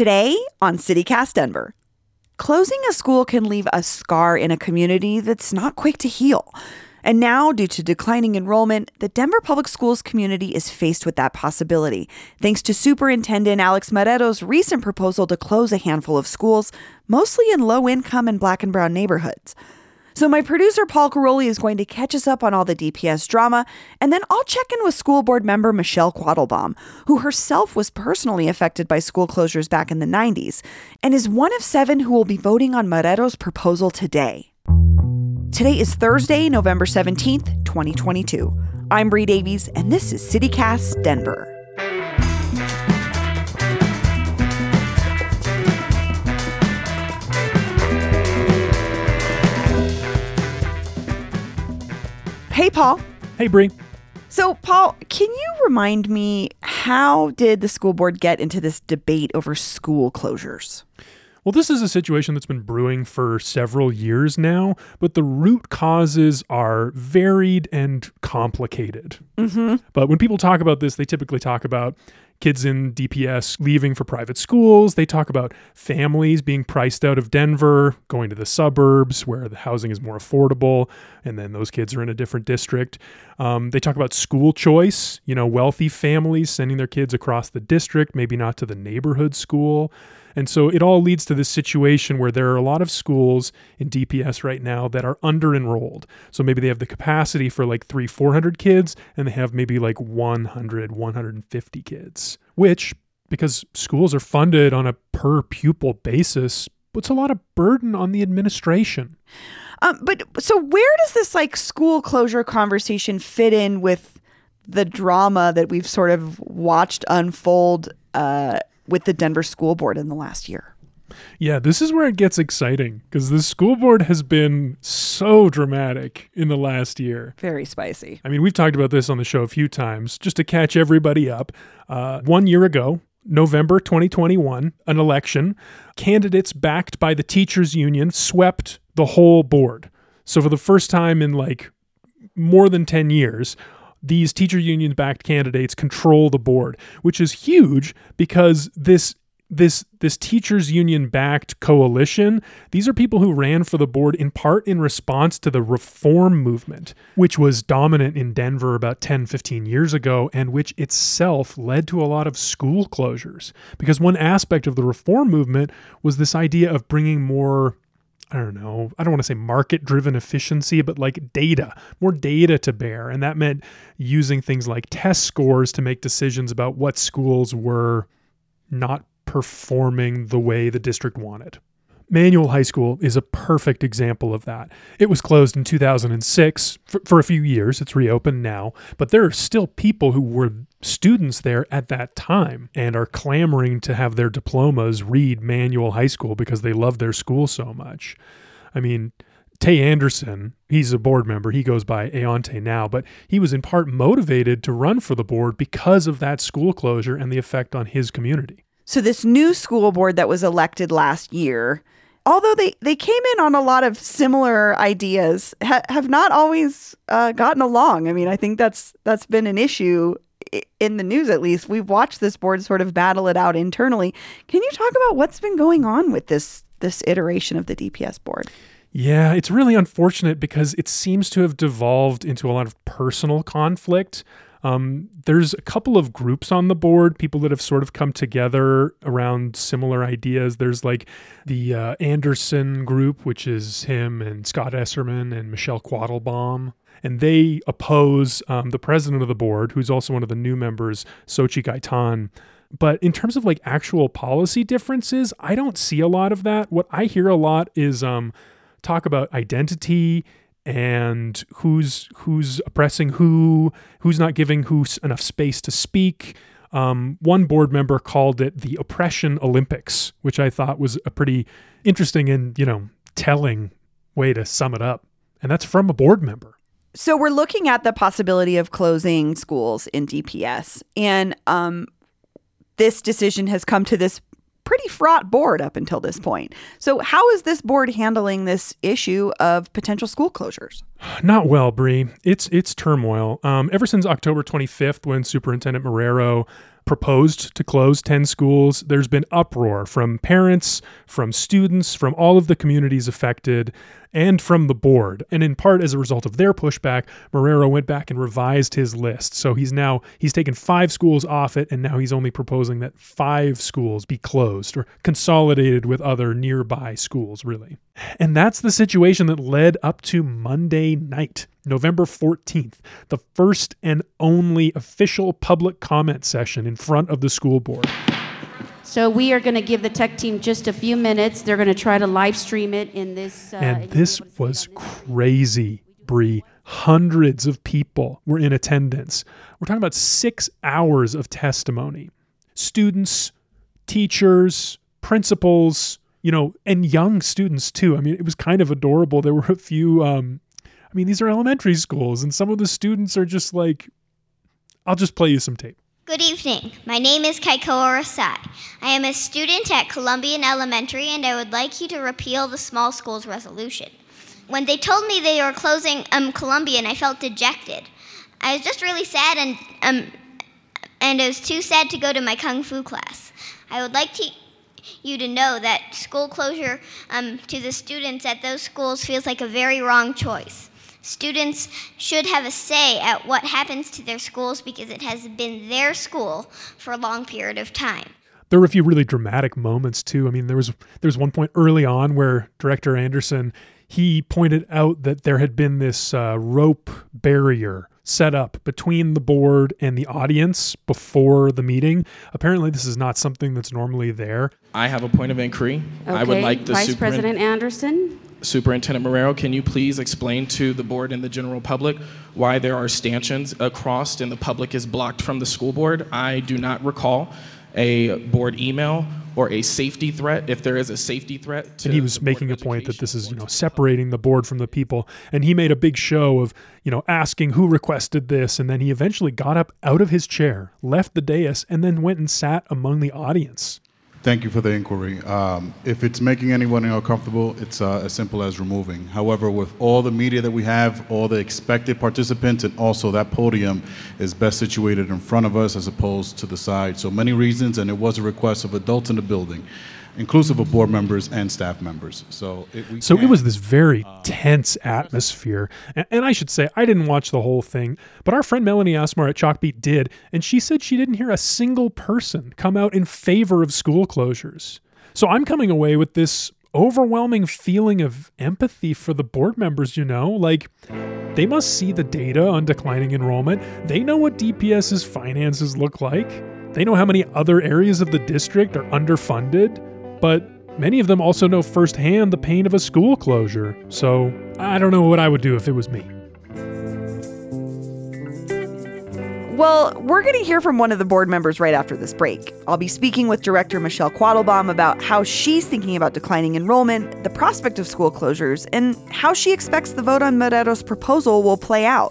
Today on CityCast Denver. Closing a school can leave a scar in a community that's not quick to heal. And now, due to declining enrollment, the Denver Public Schools community is faced with that possibility, thanks to Superintendent Alex Marrero's recent proposal to close a handful of schools, mostly in low income and black and brown neighborhoods. So, my producer Paul Karolyi is going to catch us up on all the DPS drama, and then I'll check in with school board member Michelle Quattlebaum, who herself was personally affected by school closures back in the 90s, and is one of seven who will be voting on Marrero's proposal today. Today is Thursday, November 17th, 2022. I'm Bree Davies, and this is CityCast Denver. Hey, Paul. Hey, Bree. So, Paul, can you remind me how did the school board get into this debate over school closures? Well, this is a situation that's been brewing for several years now, but the root causes are varied and complicated. Mm-hmm. But when people talk about this, they typically talk about kids in DPS leaving for private schools. They talk about families being priced out of Denver, going to the suburbs where the housing is more affordable, and then those kids are in a different district. Um, they talk about school choice, you know, wealthy families sending their kids across the district, maybe not to the neighborhood school. And so it all leads to this situation where there are a lot of schools in DPS right now that are under enrolled. So maybe they have the capacity for like three, 400 kids, and they have maybe like 100, 150 kids, which, because schools are funded on a per pupil basis, puts a lot of burden on the administration. Um, but so where does this like school closure conversation fit in with the drama that we've sort of watched unfold uh, with the Denver School Board in the last year. Yeah, this is where it gets exciting because the school board has been so dramatic in the last year. Very spicy. I mean, we've talked about this on the show a few times just to catch everybody up. Uh, one year ago, November 2021, an election, candidates backed by the teachers union swept the whole board. So for the first time in like more than 10 years, these teacher union backed candidates control the board, which is huge because this this this teachers union backed coalition these are people who ran for the board in part in response to the reform movement which was dominant in Denver about 10 15 years ago and which itself led to a lot of school closures. Because one aspect of the reform movement was this idea of bringing more I don't know, I don't want to say market driven efficiency, but like data, more data to bear. And that meant using things like test scores to make decisions about what schools were not performing the way the district wanted. Manual High School is a perfect example of that. It was closed in 2006 for, for, a few years. It's reopened now, but there are still people who were students there at that time and are clamoring to have their diplomas read Manual High School because they love their school so much. I mean, Tay Anderson, he's a board member. He goes by Auon'tai now, but he was in part motivated to run for the board because of that school closure and the effect on his community. So, this new school board that was elected last year although they, they came in on a lot of similar ideas, ha- have not always uh, gotten along. I mean, I think that's that's been an issue in the news. At least we've watched this board sort of battle it out internally. Can you talk about what's been going on with this this iteration of the DPS board? Yeah, it's really unfortunate because it seems to have devolved into a lot of personal conflict. Um, there's a couple of groups on the board, people that have sort of come together around similar ideas. There's like the uh, Anderson group, which is him and Scott Esserman and Michelle Quattlebaum. And they oppose um, the president of the board, who's also one of the new members, Sochi Gaytán. But in terms of like actual policy differences, I don't see a lot of that. What I hear a lot is um, talk about identity and who's who's oppressing who, who's not giving who enough space to speak. Um, one board member called it the Oppression Olympics, which I thought was a pretty interesting and, you know, telling way to sum it up. And that's from a board member. So we're looking at the possibility of closing schools in DPS. And um, this decision has come to this pretty fraught board up until this point. So, how is this board handling this issue of potential school closures? Not well, Bree. It's it's turmoil. Um, ever since October 25th, when Superintendent Marrero proposed to close 10 schools, there's been uproar from parents, from students, from all of the communities affected and from the board. And in part as a result of their pushback, Marrero went back and revised his list. So he's now he's taken 5 schools off it and now he's only proposing that 5 schools be closed or consolidated with other nearby schools, really. And that's the situation that led up to Monday night, November 14th, the first and only official public comment session in front of the school board. So we are going to give the tech team just a few minutes. They're going to try to live stream it in this. Uh, and this was crazy, Bree. Hundreds of people were in attendance. We're talking about six hours of testimony. Students, teachers, principals, you know, and young students too. I mean, it was kind of adorable. There were a few. Um, I mean, these are elementary schools, and some of the students are just like, I'll just play you some tape. Good evening. My name is Kaikoa Rasai. I am a student at Columbian Elementary, and I would like you to repeal the small schools resolution. When they told me they were closing um, Columbian, I felt dejected. I was just really sad, and um, and I was too sad to go to my kung fu class. I would like to, you to know that school closure um, to the students at those schools feels like a very wrong choice. Students should have a say at what happens to their schools because it has been their school for a long period of time. There were a few really dramatic moments too. I mean, there was there was one point early on where director Anderson he pointed out that there had been this uh, rope barrier set up between the board and the audience before the meeting. Apparently, this is not something that's normally there. I have a point of inquiry. Okay. I would like the Vice superin- President Anderson. Superintendent Marrero, can you please explain to the board and the general public why there are stanchions across and the public is blocked from the school board? I do not recall a board email or a safety threat. If there is a safety threat, to and he was making a point that this is you know separating the board from the people and he made a big show of you know asking who requested this and then he eventually got up out of his chair left the dais and then went and sat among the audience Thank you for the inquiry. Um, if it's making anyone uncomfortable, it's uh, as simple as removing. However, with all the media that we have, all the expected participants, and also that podium is best situated in front of us as opposed to the side. So many reasons, and it was a request of adults in the building, inclusive of board members and staff members. So it, we so it was this very uh, tense atmosphere and, and i should say i didn't watch the whole thing but our friend melanie asmar at chalkbeat did and she said she didn't hear a single person come out in favor of school closures so i'm coming away with this overwhelming feeling of empathy for the board members you know like they must see the data on declining enrollment. They know what DPS's finances look like. They know how many other areas of the district are underfunded, but many of them also know firsthand the pain of a school closure. So I don't know what I would do if it was me. Well, we're going to hear from one of the board members right after this break. I'll be speaking with director Michelle Quattlebaum about how she's thinking about declining enrollment, the prospect of school closures, and how she expects the vote on Marrero's proposal will play out.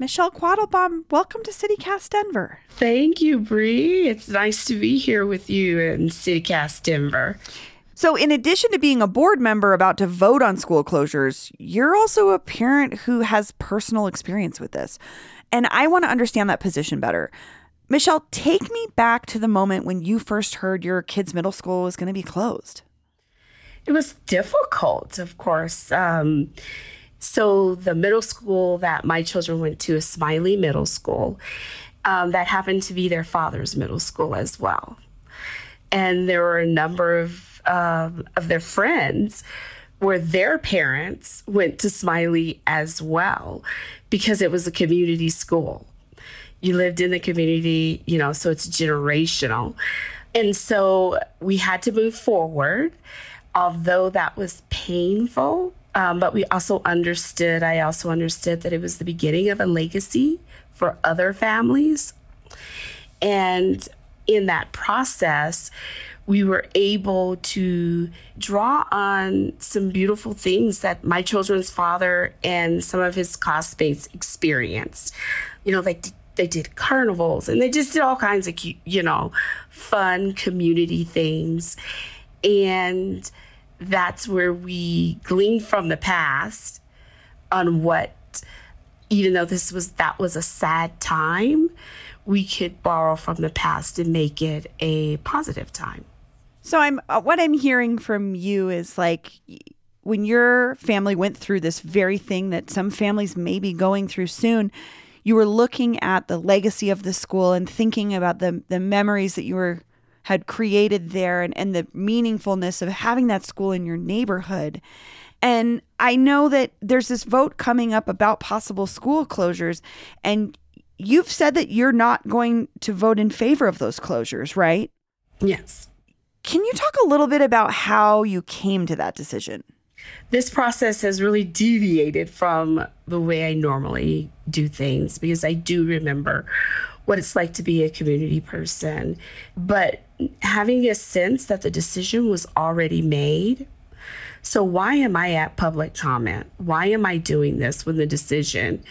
Michelle Quattlebaum, welcome to CityCast Denver. Thank you, Bree. It's nice to be here with you in CityCast Denver. So, in addition to being a board member about to vote on school closures, you're also a parent who has personal experience with this. And I want to understand that position better. Michelle, take me back to the moment when you first heard your kid's middle school was going to be closed. It was difficult, of course. Um, so, the middle school that my children went to is Smiley Middle School. Um, that happened to be their father's middle school as well. And there were a number of um, of their friends where their parents went to Smiley as well because it was a community school. You lived in the community, you know, so it's generational. And so we had to move forward, although that was painful. Um, but we also understood, I also understood that it was the beginning of a legacy for other families. And in that process, we were able to draw on some beautiful things that my children's father and some of his classmates experienced. You know, like they did carnivals and they just did all kinds of, you know, fun community things. And that's where we glean from the past on what, even though this was, that was a sad time, we could borrow from the past and make it a positive time. So I'm uh, what I'm hearing from you is like when your family went through this very thing that some families may be going through soon, you were looking at the legacy of the school and thinking about the the memories that you were had created there and, and the meaningfulness of having that school in your neighborhood. And I know that there's this vote coming up about possible school closures and you've said that you're not going to vote in favor of those closures, right? Yes. Can you talk a little bit about how you came to that decision? This process has really deviated from the way I normally do things because I do remember what it's like to be a community person. But having a sense that the decision was already made. So, why am I at public comment? Why am I doing this when the decision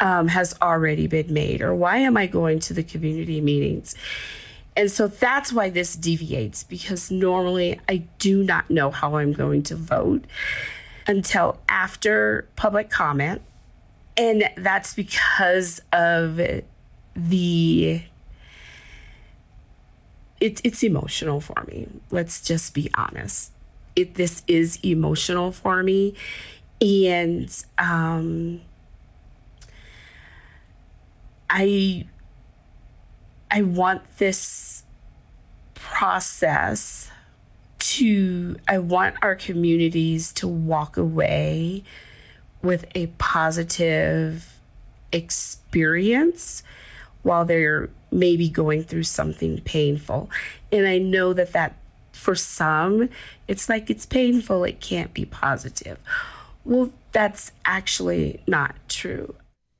um, has already been made? Or why am I going to the community meetings? And so that's why this deviates because normally I do not know how I'm going to vote until after public comment. And that's because of the it, it's emotional for me. Let's just be honest. It this is emotional for me. And um I I want this process to, I want our communities to walk away with a positive experience while they're maybe going through something painful. And I know that that for some, it's like it's painful, it can't be positive. Well, that's actually not true.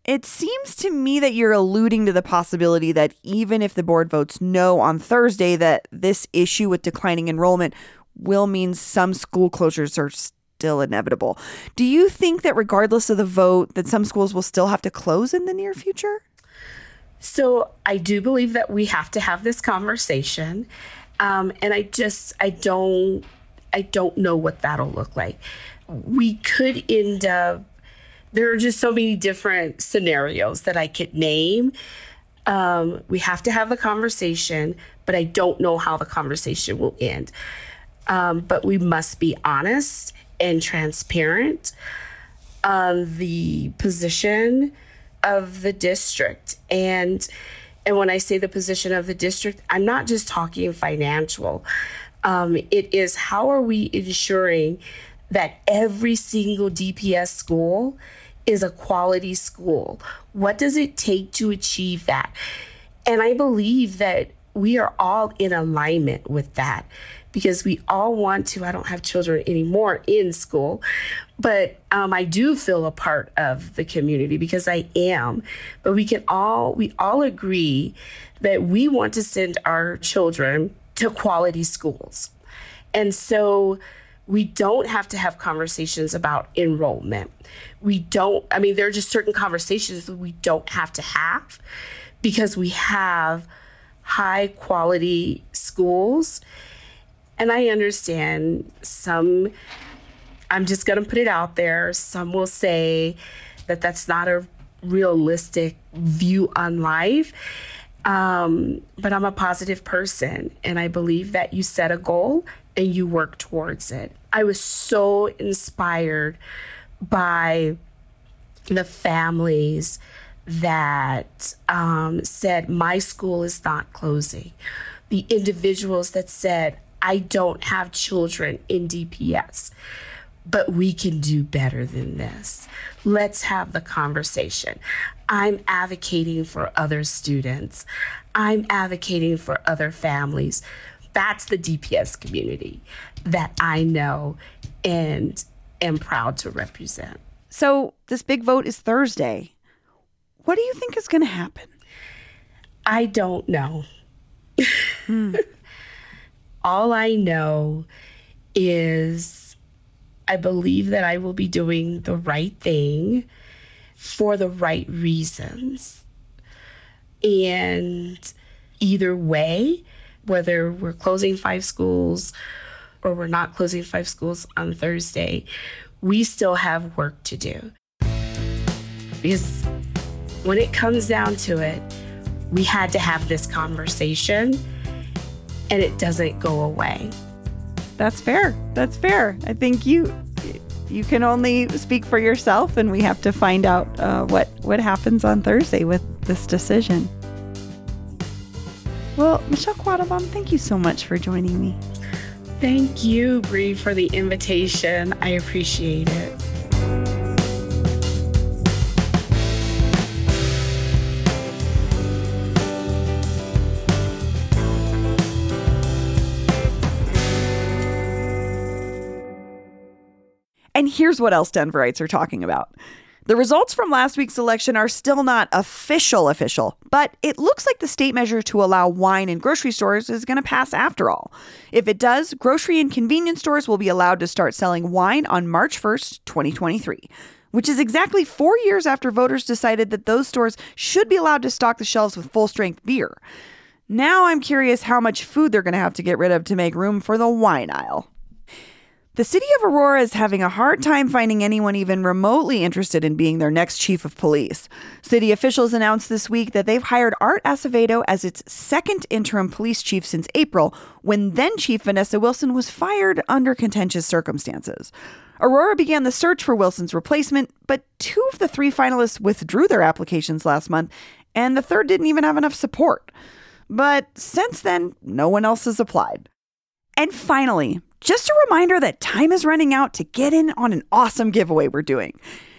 It seems to me that you're alluding to the possibility that even if the board votes no on Thursday, that this issue with declining enrollment will mean some school closures are still inevitable. Do you think that regardless of the vote, that some schools will still have to close in the near future? So I do believe that we have to have this conversation, um, and I just I don't I don't know what that'll look like. We could end up there are just so many different scenarios that I could name. Um, we have to have the conversation, but I don't know how the conversation will end. Um, but we must be honest and transparent on the position of the district and and when I say the position of the district, I'm not just talking financial. Um, it is how are we ensuring that every single DPS school is a quality school? What does it take to achieve that? And I believe that we are all in alignment with that because we all want to. I don't have children anymore in school, but um, I do feel a part of the community because I am. But we can all, we all agree that we want to send our children to quality schools. And so We don't have to have conversations about enrollment. We don't, I mean, there are just certain conversations that we don't have to have because we have high quality schools. And I understand some, I'm just going to put it out there, some will say that that's not a realistic view on life. Um, but I'm a positive person, and I believe that you set a goal and you work towards it. I was so inspired by the families that um, said, My school is not closing. The individuals that said, I don't have children in DPS, but we can do better than this. Let's have the conversation. I'm advocating for other students, I'm advocating for other families. That's the DPS community that I know and am proud to represent. So, this big vote is Thursday. What do you think is going to happen? I don't know. Hmm. All I know is I believe that I will be doing the right thing for the right reasons. And either way, whether we're closing five schools or we're not closing five schools on Thursday, we still have work to do. Because when it comes down to it, we had to have this conversation and it doesn't go away. That's fair. That's fair. I think you you can only speak for yourself, and we have to find out uh, what what happens on Thursday with this decision. Well, Michelle Quattlebaum, thank you so much for joining me. Thank you, Bree, for the invitation. I appreciate it. And here's what else Denverites are talking about. The results from last week's election are still not official official, but it looks like the state measure to allow wine in grocery stores is going to pass after all. If it does, grocery and convenience stores will be allowed to start selling wine on March 1st, 2023, which is exactly 4 years after voters decided that those stores should be allowed to stock the shelves with full-strength beer. Now I'm curious how much food they're going to have to get rid of to make room for the wine aisle. The city of Aurora is having a hard time finding anyone even remotely interested in being their next chief of police. City officials announced this week that they've hired Art Acevedo as its second interim police chief since April, when then Chief Vanessa Wilson was fired under contentious circumstances. Aurora began the search for Wilson's replacement, but two of the three finalists withdrew their applications last month, and the third didn't even have enough support. But since then, no one else has applied. And finally, just a reminder that time is running out to get in on an awesome giveaway we're doing.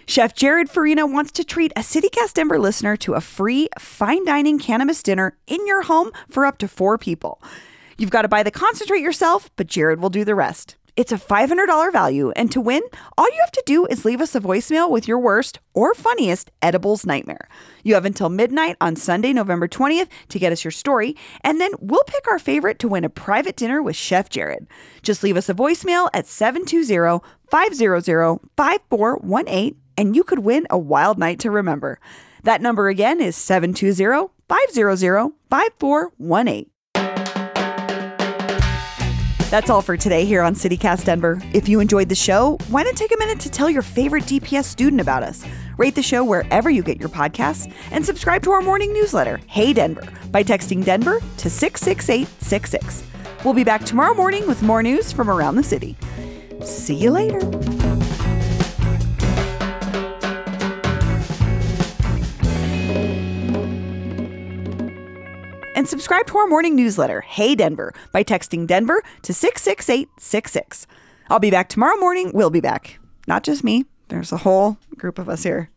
Chef Jared Farina wants to treat a CityCast Denver listener to a free fine dining cannabis dinner in your home for up to four people. You've got to buy the concentrate yourself, but Jared will do the rest. It's a $500 value, and to win, all you have to do is leave us a voicemail with your worst or funniest edibles nightmare. You have until midnight on Sunday, November 20th to get us your story, and then we'll pick our favorite to win a private dinner with Chef Jared. Just leave us a voicemail at 720 500 5418, and you could win a wild night to remember. That number again is 720 500 5418. That's all for today here on CityCast Denver. If you enjoyed the show, why not take a minute to tell your favorite DPS student about us? Rate the show wherever you get your podcasts and subscribe to our morning newsletter, Hey Denver, by texting Denver to 66866. We'll be back tomorrow morning with more news from around the city. See you later. And subscribe to our morning newsletter, Hey Denver, by texting Denver to 66866. I'll be back tomorrow morning. We'll be back. Not just me, there's a whole group of us here.